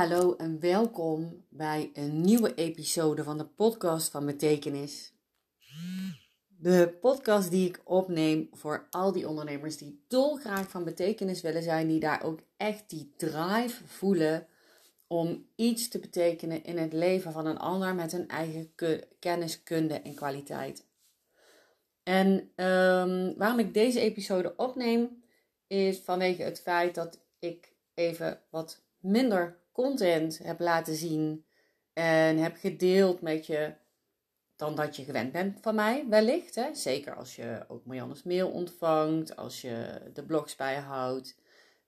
hallo en welkom bij een nieuwe episode van de podcast van Betekenis. De podcast die ik opneem voor al die ondernemers die dolgraag van betekenis willen zijn, die daar ook echt die drive voelen om iets te betekenen in het leven van een ander met hun eigen kennis, kunde en kwaliteit. En ehm, waarom ik deze episode opneem, is vanwege het feit dat ik even wat minder content heb laten zien en heb gedeeld met je dan dat je gewend bent van mij, wellicht. Hè? Zeker als je ook Marianne's mail ontvangt, als je de blogs bijhoudt.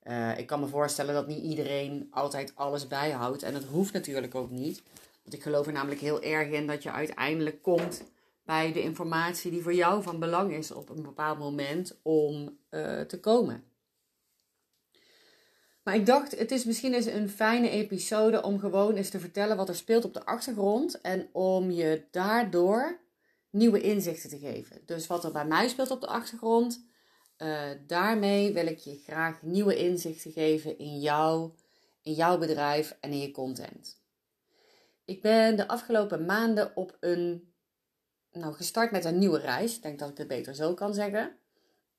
Uh, ik kan me voorstellen dat niet iedereen altijd alles bijhoudt. En dat hoeft natuurlijk ook niet. Want ik geloof er namelijk heel erg in dat je uiteindelijk komt bij de informatie die voor jou van belang is op een bepaald moment om uh, te komen. Maar ik dacht, het is misschien eens een fijne episode om gewoon eens te vertellen wat er speelt op de achtergrond. En om je daardoor nieuwe inzichten te geven. Dus wat er bij mij speelt op de achtergrond, uh, daarmee wil ik je graag nieuwe inzichten geven in jou, in jouw bedrijf en in je content. Ik ben de afgelopen maanden op een, nou gestart met een nieuwe reis. Ik denk dat ik het beter zo kan zeggen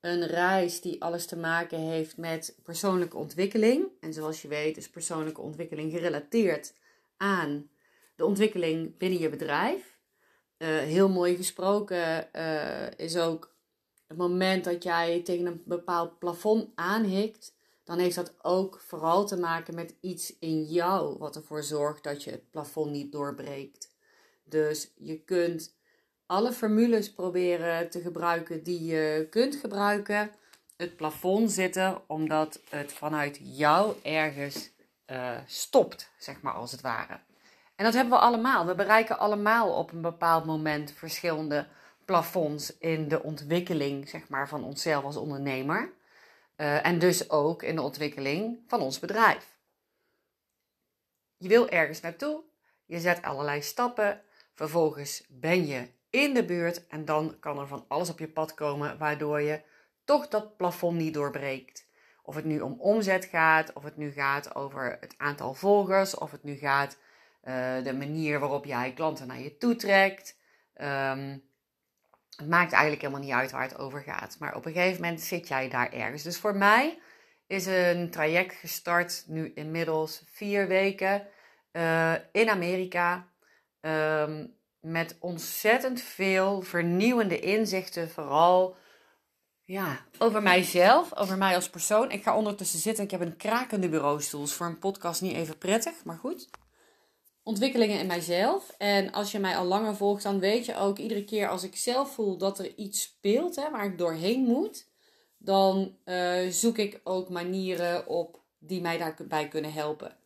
een reis die alles te maken heeft met persoonlijke ontwikkeling. En zoals je weet is persoonlijke ontwikkeling gerelateerd aan de ontwikkeling binnen je bedrijf. Uh, heel mooi gesproken uh, is ook het moment dat jij tegen een bepaald plafond aanhikt, dan heeft dat ook vooral te maken met iets in jou wat ervoor zorgt dat je het plafond niet doorbreekt. Dus je kunt alle formules proberen te gebruiken die je kunt gebruiken. Het plafond zitten, omdat het vanuit jou ergens uh, stopt, zeg maar als het ware. En dat hebben we allemaal. We bereiken allemaal op een bepaald moment verschillende plafonds in de ontwikkeling zeg maar, van onszelf als ondernemer. Uh, en dus ook in de ontwikkeling van ons bedrijf. Je wil ergens naartoe, je zet allerlei stappen, vervolgens ben je in de buurt en dan kan er van alles op je pad komen waardoor je toch dat plafond niet doorbreekt. Of het nu om omzet gaat, of het nu gaat over het aantal volgers, of het nu gaat uh, de manier waarop jij klanten naar je toe trekt. Um, het maakt eigenlijk helemaal niet uit waar het over gaat. Maar op een gegeven moment zit jij daar ergens. Dus voor mij is een traject gestart, nu inmiddels vier weken, uh, in Amerika. Um, met ontzettend veel vernieuwende inzichten, vooral ja, over mijzelf, over mij als persoon. Ik ga ondertussen zitten. Ik heb een krakende bureaustoel. Dus voor een podcast niet even prettig, maar goed. Ontwikkelingen in mijzelf. En als je mij al langer volgt, dan weet je ook iedere keer als ik zelf voel dat er iets speelt hè, waar ik doorheen moet, dan uh, zoek ik ook manieren op die mij daarbij kunnen helpen.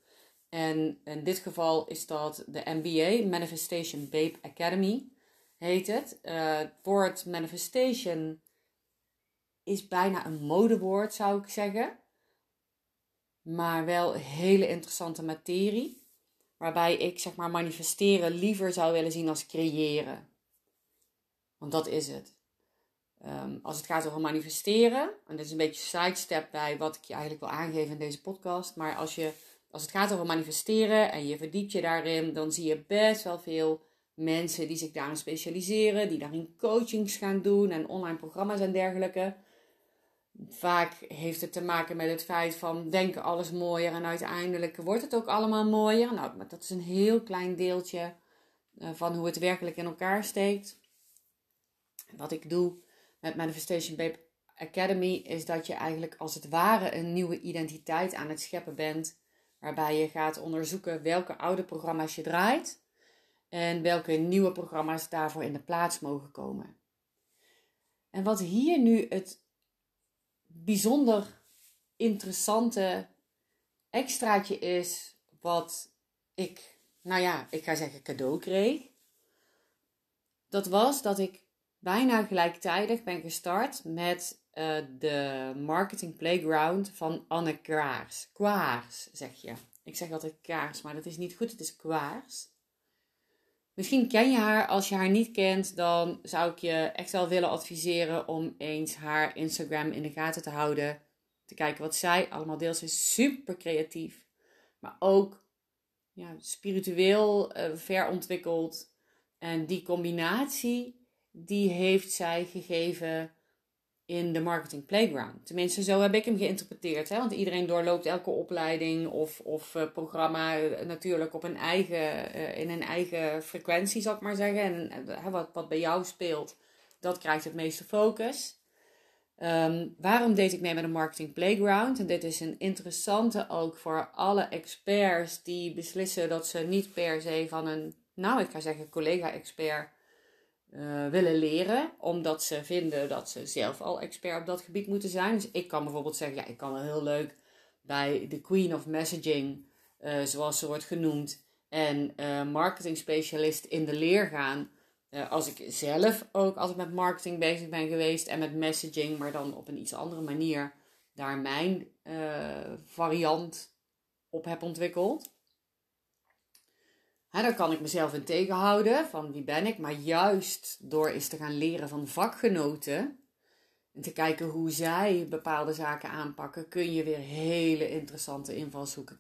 En in dit geval is dat de MBA, Manifestation Babe Academy, heet het. Uh, het woord manifestation is bijna een modewoord, zou ik zeggen. Maar wel hele interessante materie. Waarbij ik zeg maar manifesteren liever zou willen zien als creëren. Want dat is het. Um, als het gaat over manifesteren, en dit is een beetje sidestep bij wat ik je eigenlijk wil aangeven in deze podcast. Maar als je als het gaat over manifesteren en je verdiept je daarin, dan zie je best wel veel mensen die zich daarin specialiseren, die daarin coachings gaan doen en online programma's en dergelijke. Vaak heeft het te maken met het feit van denken alles mooier en uiteindelijk wordt het ook allemaal mooier. Nou, maar dat is een heel klein deeltje eh, van hoe het werkelijk in elkaar steekt. Wat ik doe met Manifestation Babe Academy is dat je eigenlijk als het ware een nieuwe identiteit aan het scheppen bent waarbij je gaat onderzoeken welke oude programma's je draait en welke nieuwe programma's daarvoor in de plaats mogen komen. En wat hier nu het bijzonder interessante extraatje is, wat ik, nou ja, ik ga zeggen cadeau kreeg, dat was dat ik bijna gelijktijdig ben gestart met uh, de Marketing Playground van Anne Kwaars. Kwaars, zeg je. Ik zeg altijd Kaars, maar dat is niet goed, het is Kwaars. Misschien ken je haar. Als je haar niet kent, dan zou ik je echt wel willen adviseren om eens haar Instagram in de gaten te houden. Te kijken wat zij allemaal deelt. Ze is super creatief, maar ook ja, spiritueel uh, verontwikkeld. En die combinatie, die heeft zij gegeven in de marketing playground. Tenminste, zo heb ik hem geïnterpreteerd. Hè? Want iedereen doorloopt elke opleiding of, of uh, programma uh, natuurlijk op een eigen, uh, in een eigen frequentie, zal ik maar zeggen. En wat, wat bij jou speelt, dat krijgt het meeste focus. Um, waarom deed ik mee met een marketing playground? En dit is een interessante ook voor alle experts die beslissen dat ze niet per se van een, nou ik ga zeggen collega-expert uh, willen leren, omdat ze vinden dat ze zelf al expert op dat gebied moeten zijn. Dus ik kan bijvoorbeeld zeggen, ja, ik kan wel heel leuk bij de Queen of Messaging, uh, zoals ze wordt genoemd, en uh, marketing specialist in de leer gaan. als ik zelf ook altijd met marketing bezig ben geweest en met messaging, maar dan op een iets andere manier, daar mijn variant op heb ontwikkeld. Daar kan ik mezelf in tegenhouden van wie ben ik. Maar juist door eens te gaan leren van vakgenoten en te kijken hoe zij bepaalde zaken aanpakken, kun je weer hele interessante invalshoeken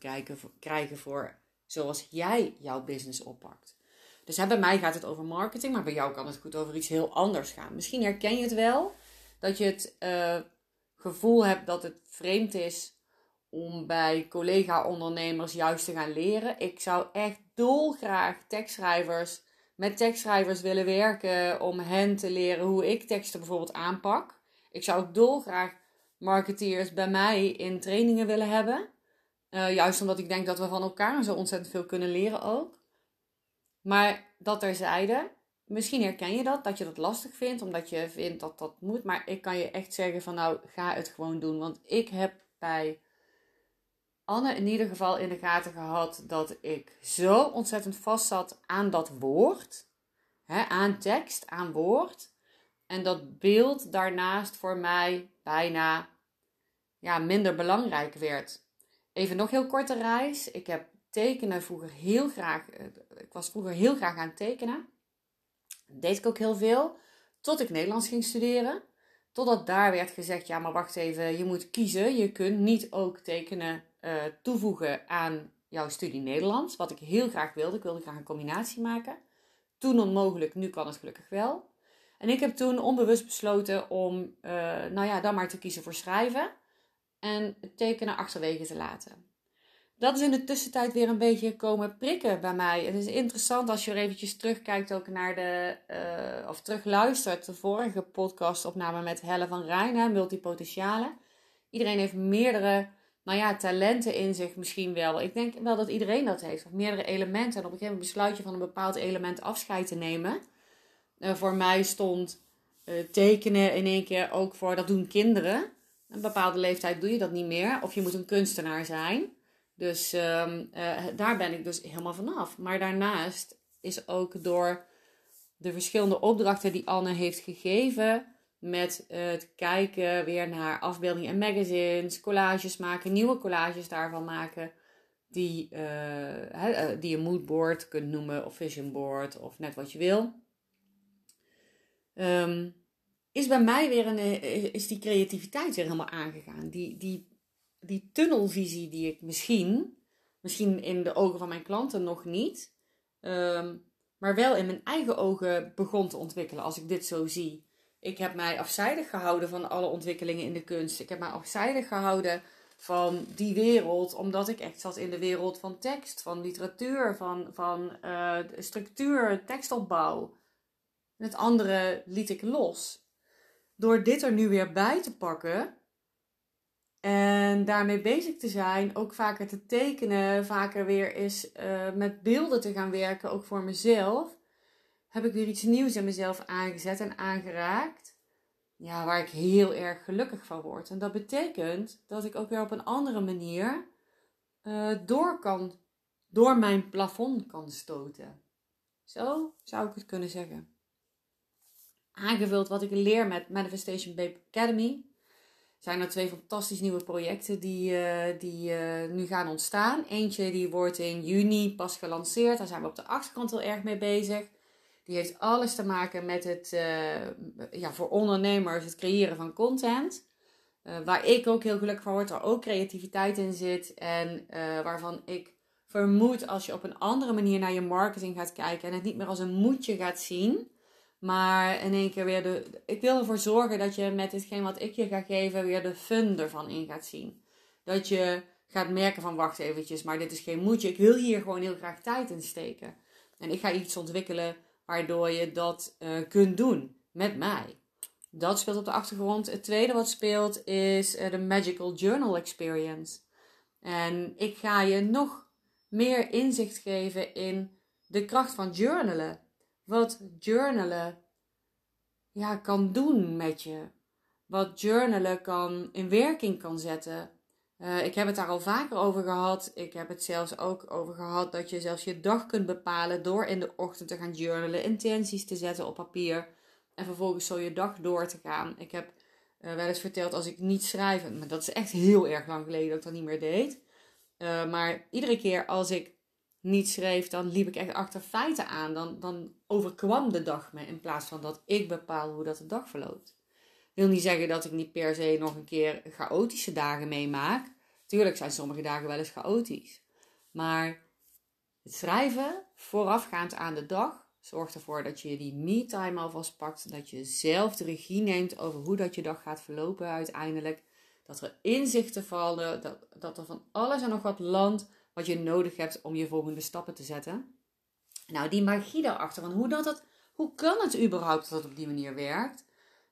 krijgen voor zoals jij jouw business oppakt. Dus bij mij gaat het over marketing, maar bij jou kan het goed over iets heel anders gaan. Misschien herken je het wel, dat je het uh, gevoel hebt dat het vreemd is om bij collega-ondernemers juist te gaan leren. Ik zou echt dolgraag tekstschrijvers met tekstschrijvers willen werken om hen te leren hoe ik teksten bijvoorbeeld aanpak. Ik zou ook dolgraag marketeers bij mij in trainingen willen hebben. Uh, juist omdat ik denk dat we van elkaar zo ontzettend veel kunnen leren ook. Maar dat terzijde, misschien herken je dat, dat je dat lastig vindt, omdat je vindt dat dat moet. Maar ik kan je echt zeggen van nou, ga het gewoon doen. Want ik heb bij Anne in ieder geval in de gaten gehad dat ik zo ontzettend vast zat aan dat woord, hè, aan tekst, aan woord. En dat beeld daarnaast voor mij bijna ja, minder belangrijk werd. Even nog heel korte reis. Ik heb tekenen vroeger heel graag. Eh, ik was vroeger heel graag aan het tekenen. Deed ik ook heel veel. Tot ik Nederlands ging studeren. Totdat daar werd gezegd: ja, maar wacht even, je moet kiezen. Je kunt niet ook tekenen uh, toevoegen aan jouw studie Nederlands. Wat ik heel graag wilde. Ik wilde graag een combinatie maken. Toen onmogelijk, nu kan het gelukkig wel. En ik heb toen onbewust besloten om, uh, nou ja, dan maar te kiezen voor schrijven. En het tekenen achterwege te laten. Dat is in de tussentijd weer een beetje komen prikken bij mij. Het is interessant als je er eventjes terugkijkt ook naar de, uh, of terugluistert, de vorige podcastopname met Helle van Rijn, multipotentialen. Iedereen heeft meerdere nou ja, talenten in zich misschien wel. Ik denk wel dat iedereen dat heeft. Meerdere elementen. En op een gegeven moment besluit je van een bepaald element afscheid te nemen. Uh, voor mij stond uh, tekenen in één keer ook voor, dat doen kinderen. Een bepaalde leeftijd doe je dat niet meer. Of je moet een kunstenaar zijn. Dus uh, daar ben ik dus helemaal vanaf. Maar daarnaast is ook door de verschillende opdrachten die Anne heeft gegeven met het kijken weer naar afbeeldingen en magazines, collages maken, nieuwe collages daarvan maken. Die, uh, die je moodboard kunt noemen, of vision board, of net wat je wil. Um, is bij mij weer een, eh, is die creativiteit weer helemaal aangegaan. Die, die, die tunnelvisie die ik misschien, misschien in de ogen van mijn klanten nog niet, um, maar wel in mijn eigen ogen begon te ontwikkelen als ik dit zo zie. Ik heb mij afzijdig gehouden van alle ontwikkelingen in de kunst. Ik heb mij afzijdig gehouden van die wereld, omdat ik echt zat in de wereld van tekst, van literatuur, van, van uh, structuur, tekstopbouw. het andere liet ik los. Door dit er nu weer bij te pakken en daarmee bezig te zijn, ook vaker te tekenen, vaker weer eens uh, met beelden te gaan werken, ook voor mezelf heb ik weer iets nieuws in mezelf aangezet en aangeraakt. Ja, waar ik heel erg gelukkig van word. En dat betekent dat ik ook weer op een andere manier uh, door kan, door mijn plafond kan stoten. Zo zou ik het kunnen zeggen. Aangevuld wat ik leer met Manifestation Babe Academy. Zijn er twee fantastisch nieuwe projecten die, uh, die uh, nu gaan ontstaan. Eentje die wordt in juni pas gelanceerd. Daar zijn we op de achterkant heel erg mee bezig. Die heeft alles te maken met het, uh, ja, voor ondernemers, het creëren van content. Uh, waar ik ook heel gelukkig van word, waar ook creativiteit in zit. En uh, waarvan ik vermoed als je op een andere manier naar je marketing gaat kijken en het niet meer als een moedje gaat zien, maar in één keer weer de. Ik wil ervoor zorgen dat je met hetgeen wat ik je ga geven, weer de fun ervan in gaat zien. Dat je gaat merken van wacht eventjes, maar dit is geen moedje. Ik wil hier gewoon heel graag tijd in steken. En ik ga iets ontwikkelen waardoor je dat uh, kunt doen met mij. Dat speelt op de achtergrond. Het tweede wat speelt is uh, de Magical Journal Experience. En ik ga je nog meer inzicht geven in de kracht van journalen. Wat journalen ja, kan doen met je. Wat journalen kan in werking kan zetten. Uh, ik heb het daar al vaker over gehad. Ik heb het zelfs ook over gehad dat je zelfs je dag kunt bepalen door in de ochtend te gaan journalen, intenties te zetten op papier en vervolgens zo je dag door te gaan. Ik heb uh, wel eens verteld als ik niet schrijf, maar dat is echt heel erg lang geleden dat ik dat niet meer deed. Uh, maar iedere keer als ik niet schreef, dan liep ik echt achter feiten aan. Dan, dan overkwam de dag me in plaats van dat ik bepaal hoe dat de dag verloopt. Wil niet zeggen dat ik niet per se nog een keer chaotische dagen meemaak. Tuurlijk zijn sommige dagen wel eens chaotisch. Maar het schrijven voorafgaand aan de dag zorgt ervoor dat je die me-time alvast pakt. Dat je zelf de regie neemt over hoe dat je dag gaat verlopen uiteindelijk. Dat er inzichten vallen, dat, dat er van alles en nog wat landt wat je nodig hebt om je volgende stappen te zetten. Nou, die magie daarachter, van hoe, dat het, hoe kan het überhaupt dat het op die manier werkt?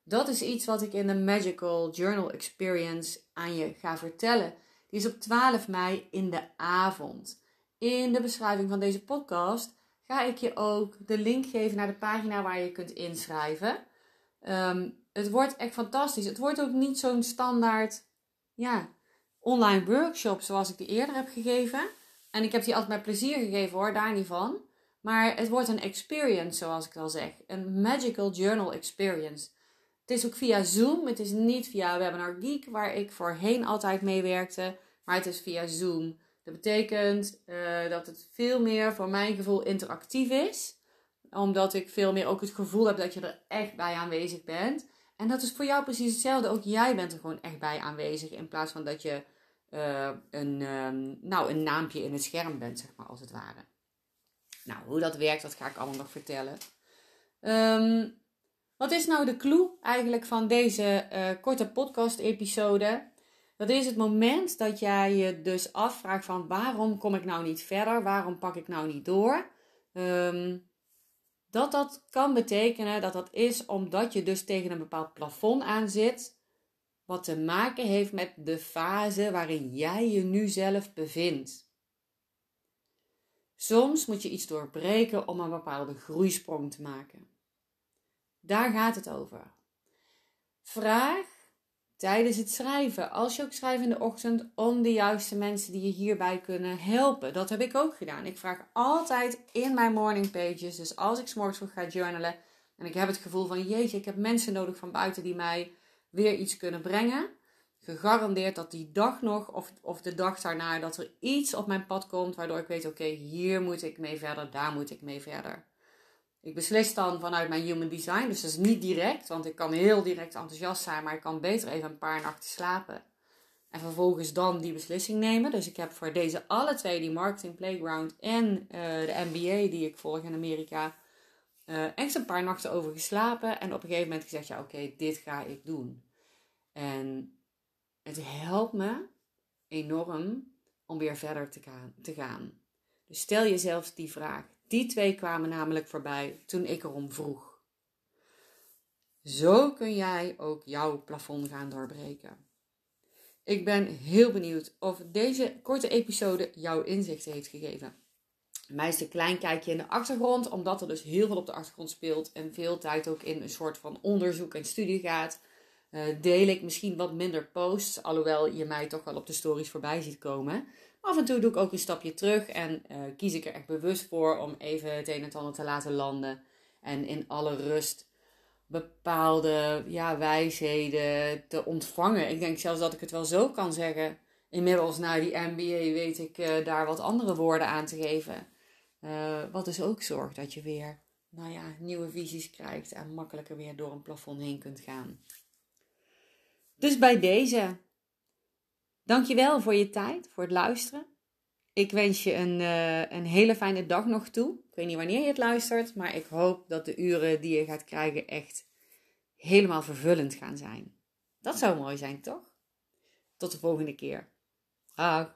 Dat is iets wat ik in de Magical Journal Experience aan je ga vertellen. Die is op 12 mei in de avond. In de beschrijving van deze podcast ga ik je ook de link geven naar de pagina waar je kunt inschrijven. Um, het wordt echt fantastisch. Het wordt ook niet zo'n standaard ja, online workshop zoals ik die eerder heb gegeven. En ik heb die altijd met plezier gegeven hoor, daar niet van. Maar het wordt een experience, zoals ik al zeg. Een magical journal experience. Het is ook via Zoom. Het is niet via Webinar Geek, waar ik voorheen altijd mee werkte. Maar het is via Zoom. Dat betekent uh, dat het veel meer voor mijn gevoel interactief is. Omdat ik veel meer ook het gevoel heb dat je er echt bij aanwezig bent. En dat is voor jou precies hetzelfde. Ook jij bent er gewoon echt bij aanwezig. In plaats van dat je uh, een, um, nou, een naampje in het scherm bent, zeg maar, als het ware. Nou, hoe dat werkt, dat ga ik allemaal nog vertellen. Um, wat is nou de clue eigenlijk van deze uh, korte podcast-episode? Dat is het moment dat jij je dus afvraagt van waarom kom ik nou niet verder? Waarom pak ik nou niet door? Um, dat dat kan betekenen dat dat is omdat je dus tegen een bepaald plafond aan zit. Wat te maken heeft met de fase waarin jij je nu zelf bevindt. Soms moet je iets doorbreken om een bepaalde groeisprong te maken. Daar gaat het over. Vraag tijdens het schrijven, als je ook schrijft in de ochtend, om de juiste mensen die je hierbij kunnen helpen. Dat heb ik ook gedaan. Ik vraag altijd in mijn morning pages, dus als ik s'morgens vroeg ga journalen en ik heb het gevoel van jeetje, ik heb mensen nodig van buiten die mij weer iets kunnen brengen. Gegarandeerd dat die dag nog of, of de dag daarna dat er iets op mijn pad komt waardoor ik weet oké, hier moet ik mee verder, daar moet ik mee verder. Ik beslis dan vanuit mijn human design, dus dat is niet direct, want ik kan heel direct enthousiast zijn, maar ik kan beter even een paar nachten slapen. En vervolgens dan die beslissing nemen. Dus ik heb voor deze alle twee, die Marketing Playground en uh, de MBA die ik volg in Amerika, uh, echt een paar nachten over geslapen. En op een gegeven moment gezegd, ja oké, dit ga ik doen. En het helpt me enorm om weer verder te gaan. Te gaan. Dus stel jezelf die vraag. Die twee kwamen namelijk voorbij toen ik erom vroeg. Zo kun jij ook jouw plafond gaan doorbreken. Ik ben heel benieuwd of deze korte episode jouw inzicht heeft gegeven. Mij een klein kijkje in de achtergrond, omdat er dus heel veel op de achtergrond speelt en veel tijd ook in een soort van onderzoek en studie gaat. Uh, deel ik misschien wat minder posts, alhoewel je mij toch wel op de stories voorbij ziet komen. Af en toe doe ik ook een stapje terug en uh, kies ik er echt bewust voor om even het een en ander te laten landen. En in alle rust bepaalde ja, wijsheden te ontvangen. Ik denk zelfs dat ik het wel zo kan zeggen. Inmiddels na die MBA weet ik uh, daar wat andere woorden aan te geven. Uh, wat dus ook zorgt dat je weer nou ja, nieuwe visies krijgt en makkelijker weer door een plafond heen kunt gaan. Dus bij deze Dankjewel voor je tijd, voor het luisteren. Ik wens je een, eh, een hele fijne dag nog toe. Ik weet niet wanneer je het luistert, maar ik hoop dat de uren die je gaat krijgen echt helemaal vervullend gaan zijn. Dat zou mooi zijn, toch? Tot de volgende keer. Dag.